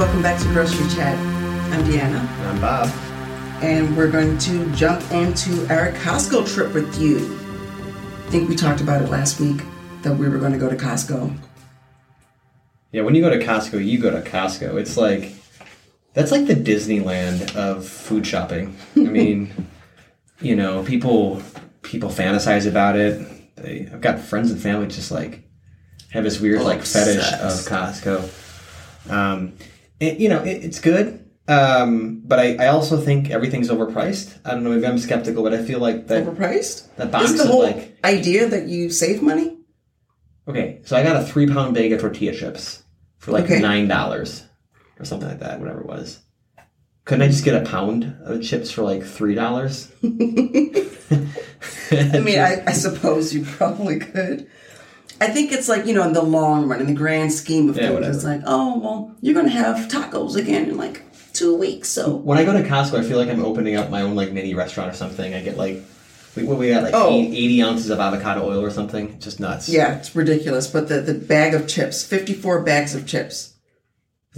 welcome back to Grocery Chat. I'm Deanna, And I'm Bob. and we're going to jump into our Costco trip with you. I think we talked about it last week that we were going to go to Costco. Yeah, when you go to Costco, you go to Costco. It's like that's like the Disneyland of food shopping. I mean, you know, people people fantasize about it. They, I've got friends and family just like have this weird like fetish of Costco. Um, it, you know, it, it's good. Um, but I, I also think everything's overpriced. I don't know, maybe I'm skeptical, but I feel like that Overpriced? that box Isn't the is whole like idea that you save money? Okay, so I got a three pound bag of tortilla chips for like Okay. nine dollars or something like that, whatever it was. Couldn't I just get a pound of chips for like three dollars? I mean, I, I suppose you probably could. I think it's like, you know, in the long run, in the grand scheme of Yeah, things, whatever. it's like, oh, well, you're going to have tacos again in like two weeks. So, when I go to Costco, I feel like I'm opening up my own like mini restaurant or something. I get like we, what we got like Oh. 80 ounces of avocado oil or something. Just nuts. yeah, it's ridiculous. But the, the bag of chips, 54 bags of chips.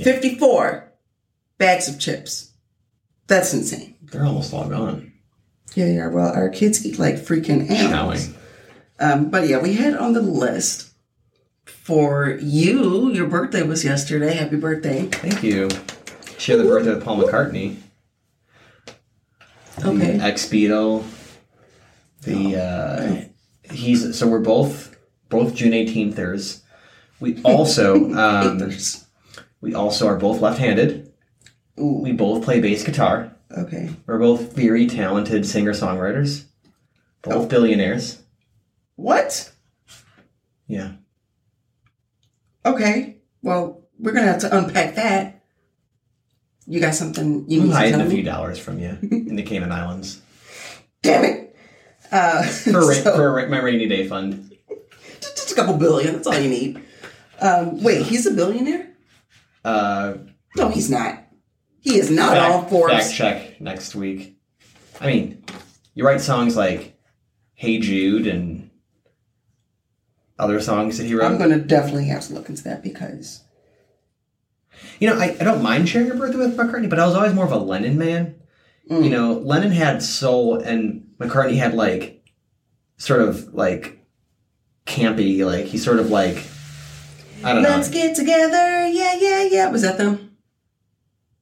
54 bags of chips. That's insane. They're almost all gone. Yeah, yeah. Well, our kids eat like freaking animals. Showing. Um, but yeah, we had on the list for you. Your birthday was yesterday. Happy birthday. Thank you. Share the birthday with Paul McCartney. Okay. The ex Beatle. The uh, he's so we're both both June 18thers. We also um, we also are both left-handed. Ooh. We both play bass guitar. Okay. We're both very talented singer-songwriters. Both billionaires. What? Yeah. Okay. Well, we're gonna have to unpack that. You got something you I'm need to hiding tell a few dollars from you in the Cayman Islands Damn it! Uh, for, ra- so- for ra- my rainy day fund. just, just a couple billion. That's all you need. Um, wait, he's a billionaire? Uh, No, he's not. He is not on fact, Forbes. fact check next week. I mean, you write songs like "Hey Jude" and other songs that he wrote. I'm gonna definitely have to look into that because You know, I, I don't mind sharing your birthday with McCartney, but I was always more of a Lennon man. You mm. know, Lennon had soul and McCartney had like sort of like campy, like he sort of like I don't know let's get together. Yeah, yeah, yeah. Was that them?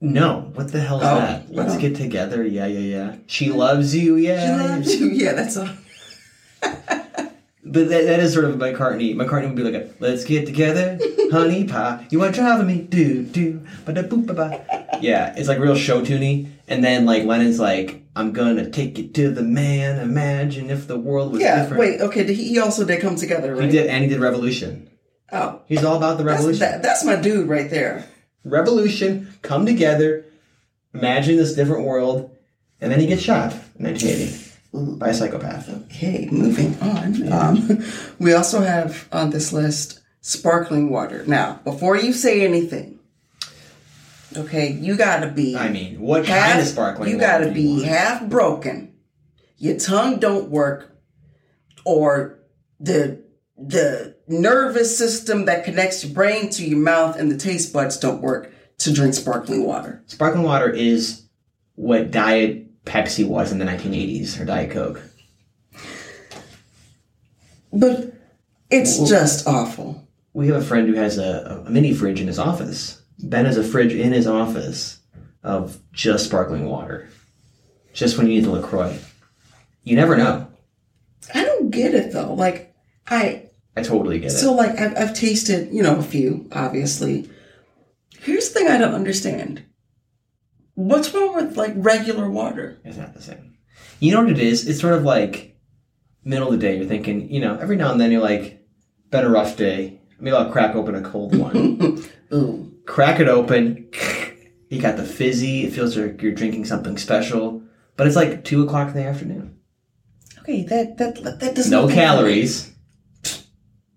No, what the hell is Oh, that? Let's get together. Yeah, yeah, yeah. She loves you. Yeah. She loves you. Yeah, that's all. But that, that is sort of McCartney. McCartney would be like, "Let's get together, honey pie. You want to travel with me? Do do ba da boop ba ba." Yeah, it's like real show tuney. And then like Lennon's like, "I'm gonna take you to the man. Imagine if the world was Yeah. different." Wait. Okay. Did He he also did come together, right? he did, and he did Revolution. Oh, He's all about the that's, revolution. that, that's my dude right there. Revolution, come together, imagine this different world, and then he gets shot in 1980 by a psychopath. Okay, moving on. Um, we also have on this list sparkling water. Now, before you say anything, okay, you gotta be. I mean, what half, kind of sparkling? You gotta you be want? half broken. Your tongue don't work, or the the nervous system that connects your brain to your mouth and the taste buds don't work to drink sparkling water. Sparkling water is what Diet Pepsi was in the 1980s, or Diet Coke. But it's just awful. We have a friend who has a, a mini fridge in his office. Ben has a fridge in his office of just sparkling water. Just when you need the LaCroix. You never know. I don't get it though. Like I I totally get it. So, like, I've, I've tasted, you know, a few, obviously. Here's the thing I don't understand. What's wrong with, like, regular water? It's not the same. You know what it is? It's sort of like middle of the day. You're thinking, you know, every now and then you're like, been a rough day. Maybe I'll crack open a cold one. Ooh. crack it open. You got the fizzy. It feels like you're drinking something special. But it's like two o'clock in the afternoon. Okay, that, that, that doesn't. No calories.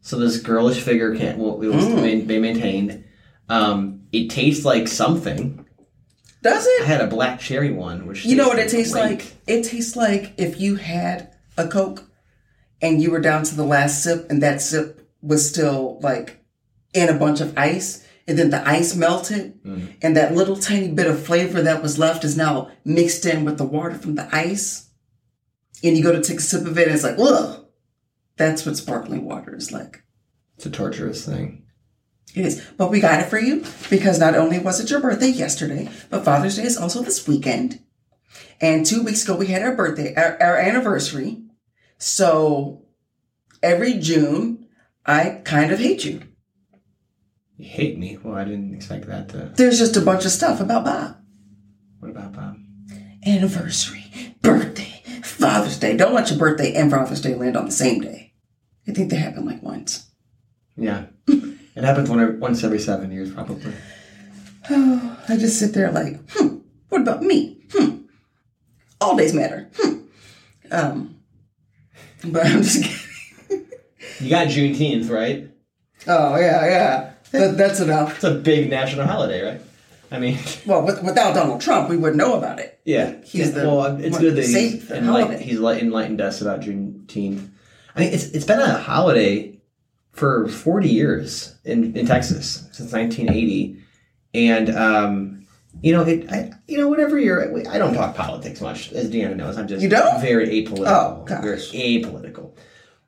So this girlish figure can't will, will Mm. be maintained. Um, it tastes like something. Does it? I had a black cherry one, which You know what it tastes great. like? It tastes like if you had a Coke and you were down to the last sip and that sip was still, like, in a bunch of ice and then the ice melted, mm. and that little tiny bit of flavor that was left is now mixed in with the water from the ice. And you go to take a sip of it, and it's like, ugh. That's what sparkling water is like. It's a torturous thing. It is. But we got it for you because not only was it your birthday yesterday, but Father's Day is also this weekend. And two weeks ago, we had our birthday, our, our anniversary. So every June, I kind of hate you. You hate me? Well, I didn't expect that to. There's just a bunch of stuff about Bob. What about Bob? Anniversary, birthday, Father's Day. Don't let your birthday and Father's Day land on the same day. I think they happen like once. Yeah. it happens one, once every seven years, probably. Oh, I just sit there like, hmm, what about me? Hmm. All days matter. Hmm. Um, but I'm just kidding. You got Juneteenth, right? Oh, yeah, yeah. That, that's enough. It's a big national holiday, right? I mean, Well, with, without Donald Trump, we wouldn't know about it. yeah. He's yeah, the well, it's good that he's enlightened, he's enlightened us about Juneteenth. I mean, it's it's been a holiday for 40 years in, in Texas since 1980, and um, you know, it, I, you know, whenever you're, I don't talk politics much, as Deanna knows. I'm just You don't? very apolitical. Oh, gosh. very apolitical.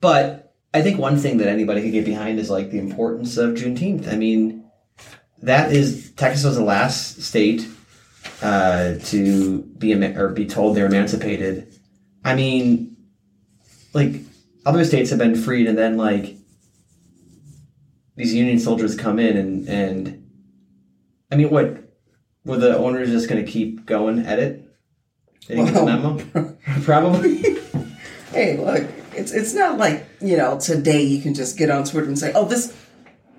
But I think one thing that anybody could get behind is like the importance of Juneteenth. I mean, that is Texas was the last state uh, to be or be told they're emancipated. I mean, like other states have been freed, and then like these Union soldiers come in and and I mean, what were the owners just going to keep going at it? They didn't get the Well- memo, probably. Hey, look, it's it's not like, you know, today you can just get on Twitter and say, oh, this,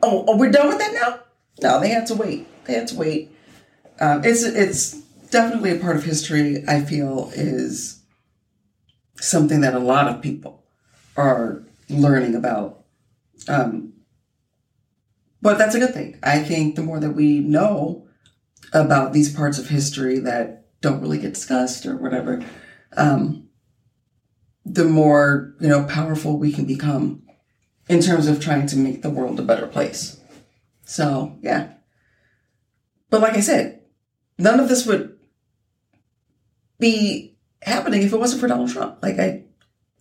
oh, oh we're done with that now? No, they had to wait. They had to wait. Um, it's it's definitely a part of history. I feel is something that a lot of people are learning about. Um, but that's a good thing. I think the more that we know about these parts of history that don't really get discussed or whatever, um, the more you know powerful we can become in terms of trying to make the world a better place. So yeah. But like I said, none of this would be happening if it wasn't for Donald Trump. Like I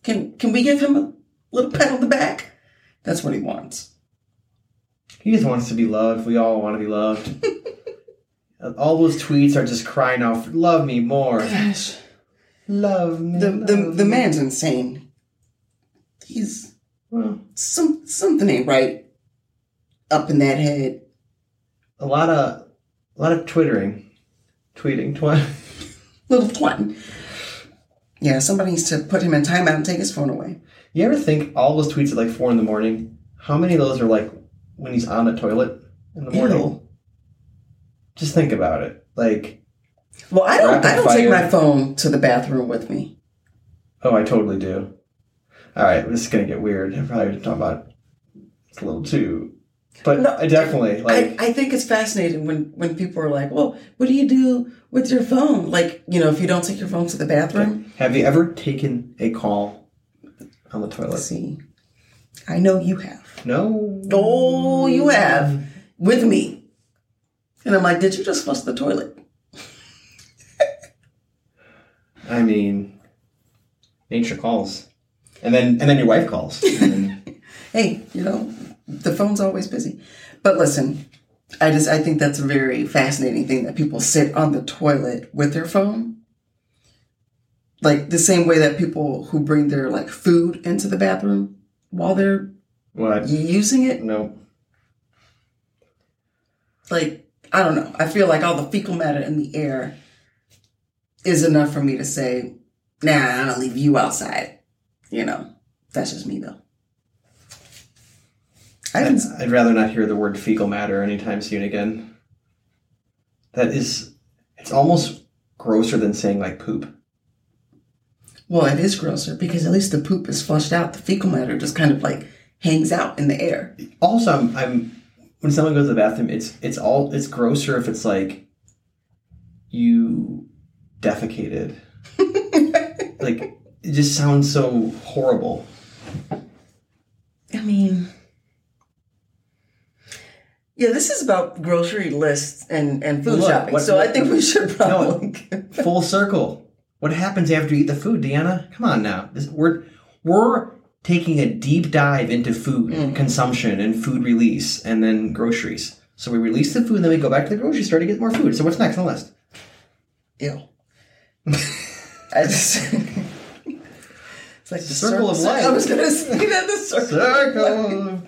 can can we give him a little pat on the back? That's what he wants. He just wants to be loved. We all want to be loved. all those tweets are just crying out, for, "Love me more, Gosh. love me." The the love the me." man's insane. He's Well, some something ain't right up in that head. a lot of a lot of twittering, tweeting, twi- Little twat. Yeah, somebody needs to put him in timeout and take his phone away. You ever think all those tweets at like four in the morning? How many of those are like when he's on the toilet in the morning? Ew. Just think about it. Like, Well, I don't. I don't take my phone to the bathroom with me. oh, I totally do. All right, this is gonna get weird. I'm probably talking about it's a little too, but No, I definitely like. I, I think it's fascinating when when people are like, "Well, what do you do with your phone?" Like, you know, if you don't take your phone to the bathroom. have you ever taken a call on the toilet? Let's see. I know you have. No. Oh, you have with me. And I'm like, "Did you just flush the toilet?" I mean, nature calls, and then and then your wife calls. Then, hey, you know, the phone's always busy. But listen, I just I think that's a very fascinating thing that people sit on the toilet with their phone. Like the same way that people who bring their like food into the bathroom while they're what? using it, No. like I don't know. I feel like all the fecal matter in the air is enough for me to say, nah, I'm gonna leave you outside. You know, that's just me though. I I'd, I'd rather not hear the word fecal matter anytime soon again. That is, it's almost grosser than saying like poop. Well, it is grosser because at least the poop is flushed out. The fecal matter just kind of like hangs out in the air. Also, I'm, I'm when someone goes to the bathroom, it's it's all it's grosser if it's like you defecated. like it just sounds so horrible. I mean, Yeah, this is about grocery lists and, and food Look, shopping. what- so I think we should probably. Full circle. What happens after you eat the food, Deanna? Come on now. This, we're we're taking a deep dive into food Mm. consumption and food release, and then groceries. So we release the food, and then we go back to the grocery store to get more food. So what's next on the list? Ew. I just. it's like the Circle of life. I was going to say that the circle. Circle.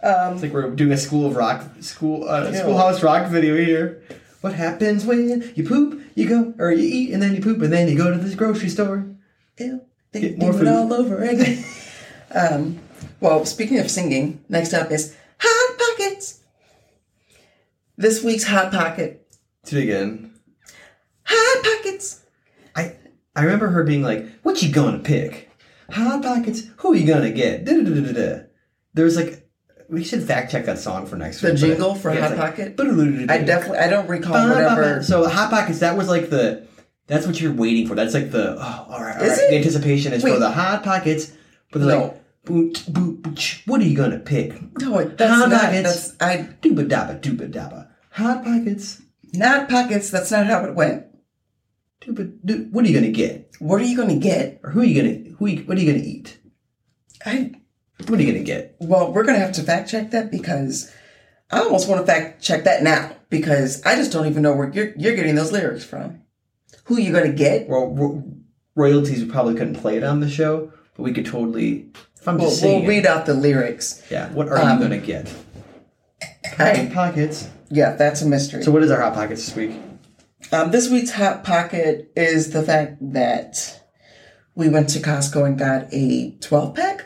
Um, it's like we're doing a school of rock, school, uh, schoolhouse rock video here. What happens when you poop, you go, or you eat, and then you poop, and then you go to this grocery store? Ew. They Get do it all over again. um, well, speaking of singing, next up is Hot Pockets. This week's Hot Pocket. It again. Hot Pockets. I I remember her being like, "What you gonna pick? Hot pockets? Who you gonna get?" Da-da-da-da-da. There was like, we should fact check that song for next The week. The jingle for yeah, Hot like, Pocket? "Ba-da-da-da-da." I definitely, I don't recall Ba-ba-ba. whatever. So hot pockets, that was like the. That's what you're waiting for. That's like the. Oh, all right, all Is right. The anticipation is for the hot pockets. But they're No. like, what are you gonna pick? No, that's Hot not. Pockets. That's I Dooba dabba, dooba dabba. Hot pockets. not pockets. That's not how it went. Dooba, doo, what are you gonna get? What are you going to get? Or who are you gonna? Who? You, what are you gonna eat? I What are you gonna get? well, we're going to have to fact check that because I almost want to fact check that now because I just don't even know where you're you're getting those lyrics from. Who are you going to get? Well, ro- royalties we probably couldn't play it on the show, but we could totally. If I'm We'll, just we'll read out the lyrics. yeah. What are Um, you gonna get? I, Hot pockets. yeah, that's a mystery. So, what is our hot pockets this week? Um, this week's hot pocket is the fact that we went to Costco and got a 12 pack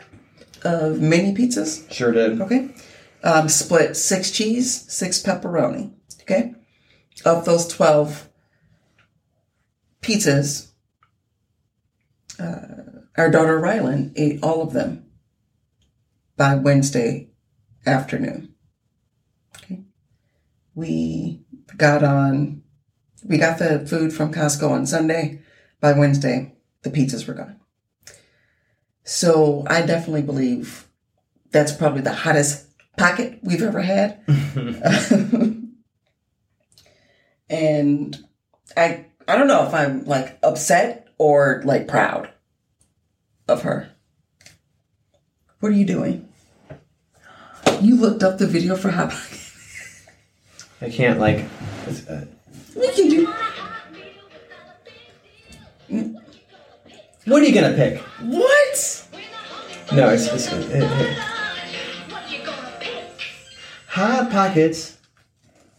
of mini pizzas. Sure did. Okay. Um, split six cheese, six pepperoni. Okay. Of those 12 pizzas, uh, our daughter Rylan ate all of them by Wednesday afternoon. Okay. We got on, we got the food from Costco on Sunday. By Wednesday, the pizzas were gone. So I definitely believe that's probably the hottest pocket we've ever had. and I I don't know if I'm like upset or like proud of her. What are you doing? You looked up the video for Hot Pocket. I can't like. it's, uh, We can do what are you gonna pick? what? No, it's, it's uh, uh, hot pockets.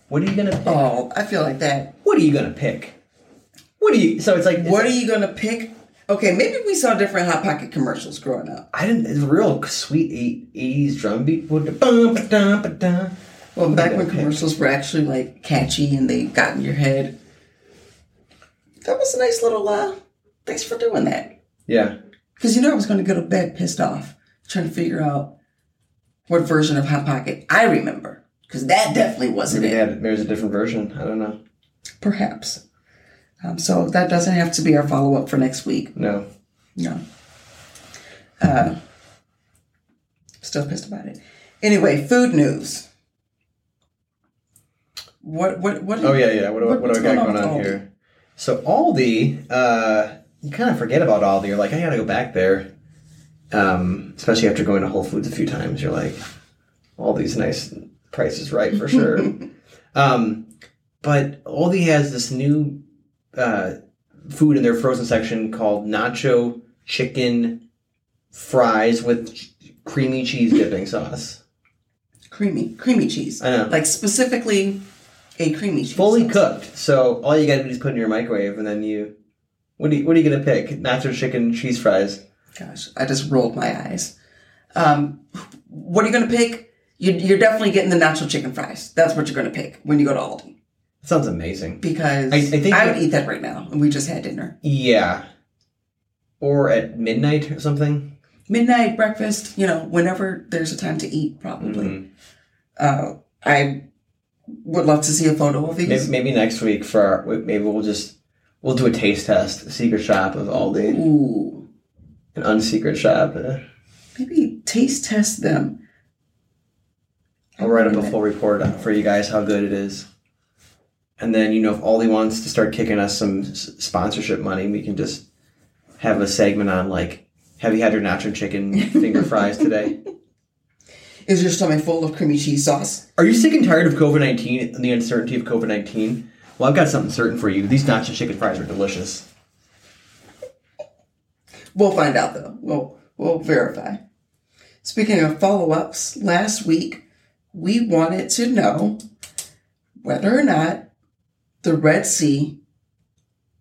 What are you gonna pick? Oh, I feel like that. What are you gonna pick? What are you? So it's like What are you gonna pick? Okay, maybe we saw different Hot Pocket commercials growing up. I didn't. It's a real sweet eight, 80s drum beat. With the bum, ba-dum, ba-dum. Well, back when commercials were actually like catchy and they got in your head. That was a nice little uh thanks for doing that. Yeah. Because you know I was gonna go to bed pissed off, trying to figure out what version of Hot Pocket I remember. Because that definitely wasn't it. Yeah, there's a different version. I don't know. Perhaps. Um, so that doesn't have to be our follow up for next week. No. No. Uh still pissed about it. Anyway, food news. What what what Oh yeah, yeah. What, do- what, do I got going going on on here? So Aldi, uh, you kind of forget about Aldi. You're like, I gotta go back there. Um, especially after going to Whole Foods a few times, you're like, all these nice prices right for sure. um, but Aldi has this new uh, food in their frozen section called nacho chicken fries with ch- creamy cheese dipping sauce. creamy creamy cheese. I know. Like specifically a creamy cheese. fully sauce. cooked. So all you gotta do is put it in your microwave, and then you. What are you, what are you gonna pick? Nacho chicken cheese fries. Gosh, I just rolled my eyes. Um, what are you gonna pick? You, you're definitely getting the nacho chicken fries. That's what you're gonna pick when you go to Aldi Sounds amazing. because I- I, I would eat that right now. And we just had dinner, Yeah. Or at midnight or something. midnight breakfast. You know, whenever there's a time to eat, probably. Mhm. Uh, I would love to see a photo of these. Maybe, maybe next week for our, maybe we'll just we'll do a taste test, a secret shop of Aldi, Ooh, an unsecret shop. Uh, maybe taste test them I'll write up a full report for you guys how good it is. And then, you know, if Aldi wants to start kicking us some s- sponsorship money, we can just have a segment on like, have you had your nacho chicken finger fries today? Is your stomach full of creamy cheese sauce? Are you sick and tired of COVID 19 and the uncertainty of COVID 19? Well, I've got something certain for you. These nacho chicken fries are delicious. We'll find out though. We'll we'll verify. Speaking of follow-ups, last week we wanted to know whether or not the Red Sea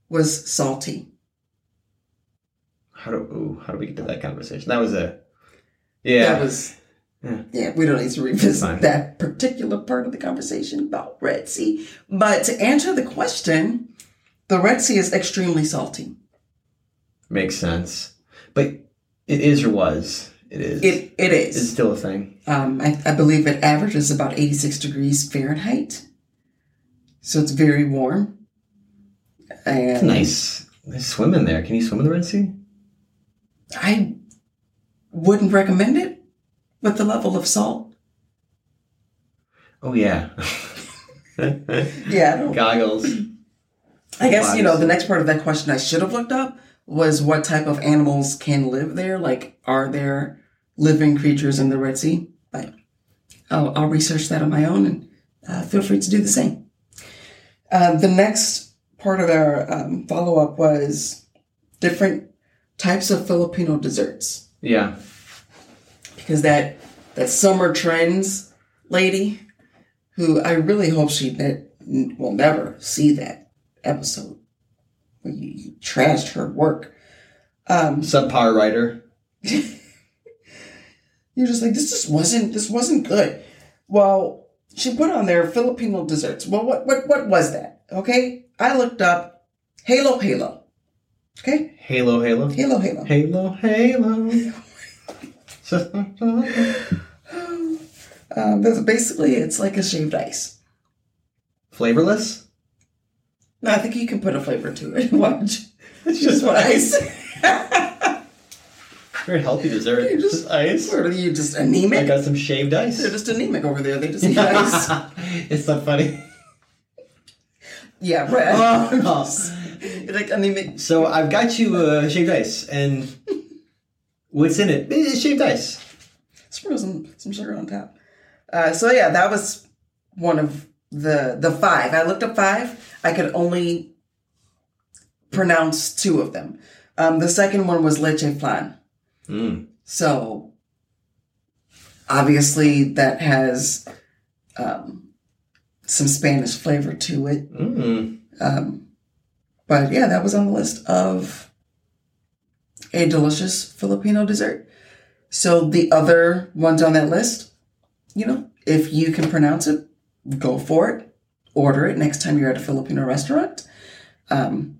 was salty. How do ooh, how do we get to that conversation? That was a yeah. That was Yeah. yeah, we don't need to revisit that particular part of the conversation about Red Sea. But to answer the question, the Red Sea is extremely salty. makes sense, but it is or was it is It it it's still a thing. Um, I, I believe it averages about 86 degrees Fahrenheit. So it's very warm. And It's nice. Nice swim in there. Can you swim in the Red Sea? I wouldn't recommend it with the level of salt. Oh yeah. Yeah, Goggles. I guess, you know, the next part of that question I should have looked up was what type of animals can live there. Like, are there living creatures in the Red Sea? But I'll, I'll research that on my own and uh, feel free to do the same. Uh, the next part of our um, follow up was different types of Filipino desserts. Yeah. Because that that summer trends lady, who I really hope she ne- will never see that episode where you, you trashed her work. Um, Subpar writer. you're just like this just wasn't this wasn't good. Well, she put on there Filipino desserts. Well, what what what was that? Okay, I looked up Halo Halo. Okay, Halo, Halo. Halo Halo. Halo, Halo. Um, that's basically it's like a shaved ice. Flavorless? No, I think you can put a flavor to it. Watch. It's Just what ice. Very healthy dessert. You just- Just ice. Or are you just anemic? I got some shaved ice. They're just anemic over there. They just eat ice. it's not funny. yeah, right. Oh. Like anemic. So I've got you uh, shaved ice, and what's in it? It's shaved ice. Sprinkle some some sugar on top. Uh, so yeah, that was one of the the five. I looked up five. I could only pronounce two of them. Um, the second one was leche flan. Mm. So obviously that has um, some Spanish flavor to it. Mm. Um, but yeah, that was on the list of a delicious Filipino dessert. So the other ones on that list, you know, if you can pronounce it, go for it. Order it next time you're at a Filipino restaurant. Um,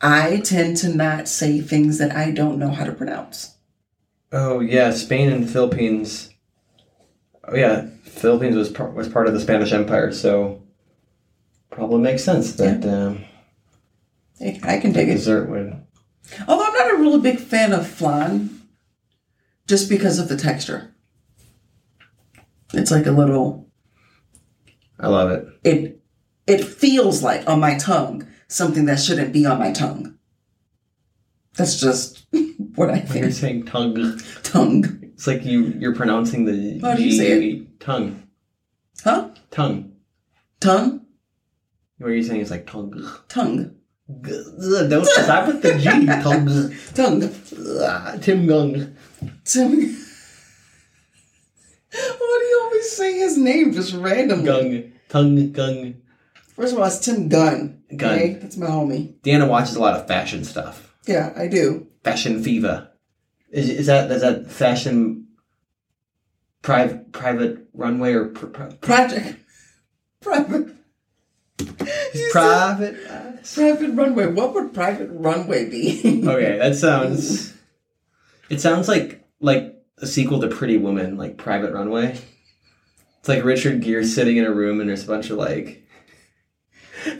I tend to not say things that I don't know how to pronounce. Oh yeah, Spain and the Philippines. Oh yeah, Philippines was par- was part of the Spanish Empire, so probably makes sense that um, I I can dig it. dessert would. I'm not a really big fan of flan, just because of the texture. It's like a little. I love it. It it feels like on my tongue something that shouldn't be on my tongue. That's just what I When you're think. saying tongue, Tongue, it's like you you're pronouncing the How do you say it? tongue, huh? tongue. Tongue, What are you're saying It's like tongue. tongue, Don't stop with the G. Tongue. tongue. Ah, Tim Gung. Tim. Why do you always say his name just randomly? Gung. Tongue. Gung. First of all, it's Tim Gunn. Gunn. Okay, that's my homie. Deanna watches a lot of fashion stuff. Yeah, I do. Fashion fever. Is, is that is that fashion private private runway or pr- pr- Project. Private. You said private? Private runway. What would private runway be? Okay, that sounds. It sounds like like a sequel to Pretty Woman, like Private Runway. It's like Richard Gere sitting in a room and there's a bunch of like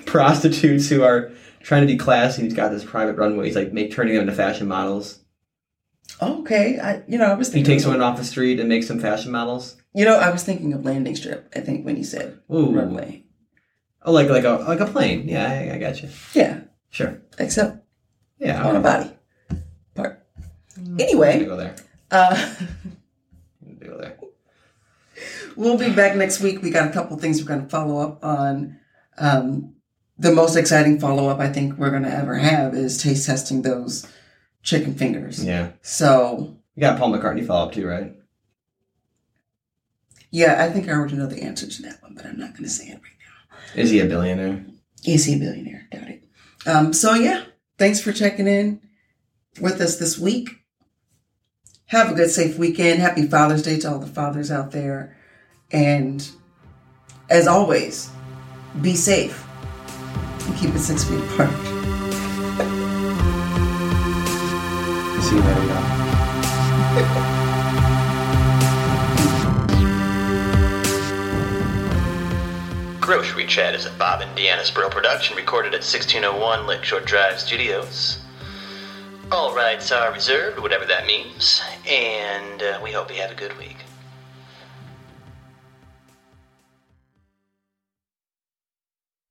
prostitutes who are trying to be classy. He's got this private runway. He's like make turning them into fashion models. Okay, I you know I was He takes one off the street and makes some fashion models. You know, I was thinking of landing strip. I think when you said Ooh. runway. Oh, like like a like a plane. Yeah, I, I got you. Yeah, Sure. except Yeah. on a body part. Anyway, go there. uh, Go there. we'll be back next week. We got a couple things we're going to follow up on. Um, the most exciting follow up I think we're going to ever have is taste testing those chicken fingers. Yeah. So You got Paul McCartney follow up too, right? yeah, I think I already know the answer to that one, but I'm not going to say it right now. Is he a billionaire? Is he a billionaire? Doubt it. Um, so yeah, thanks for checking in with us this week. Have a good, safe weekend. Happy Father's Day to all the fathers out there. And as always, be safe and keep it six feet apart. See you later, y'all. Grocery Chat is a Bob and Deanna Spurl production recorded at 1601 Lakeshore Drive Studios. All rights are reserved, whatever that means, and uh, we hope you have a good week.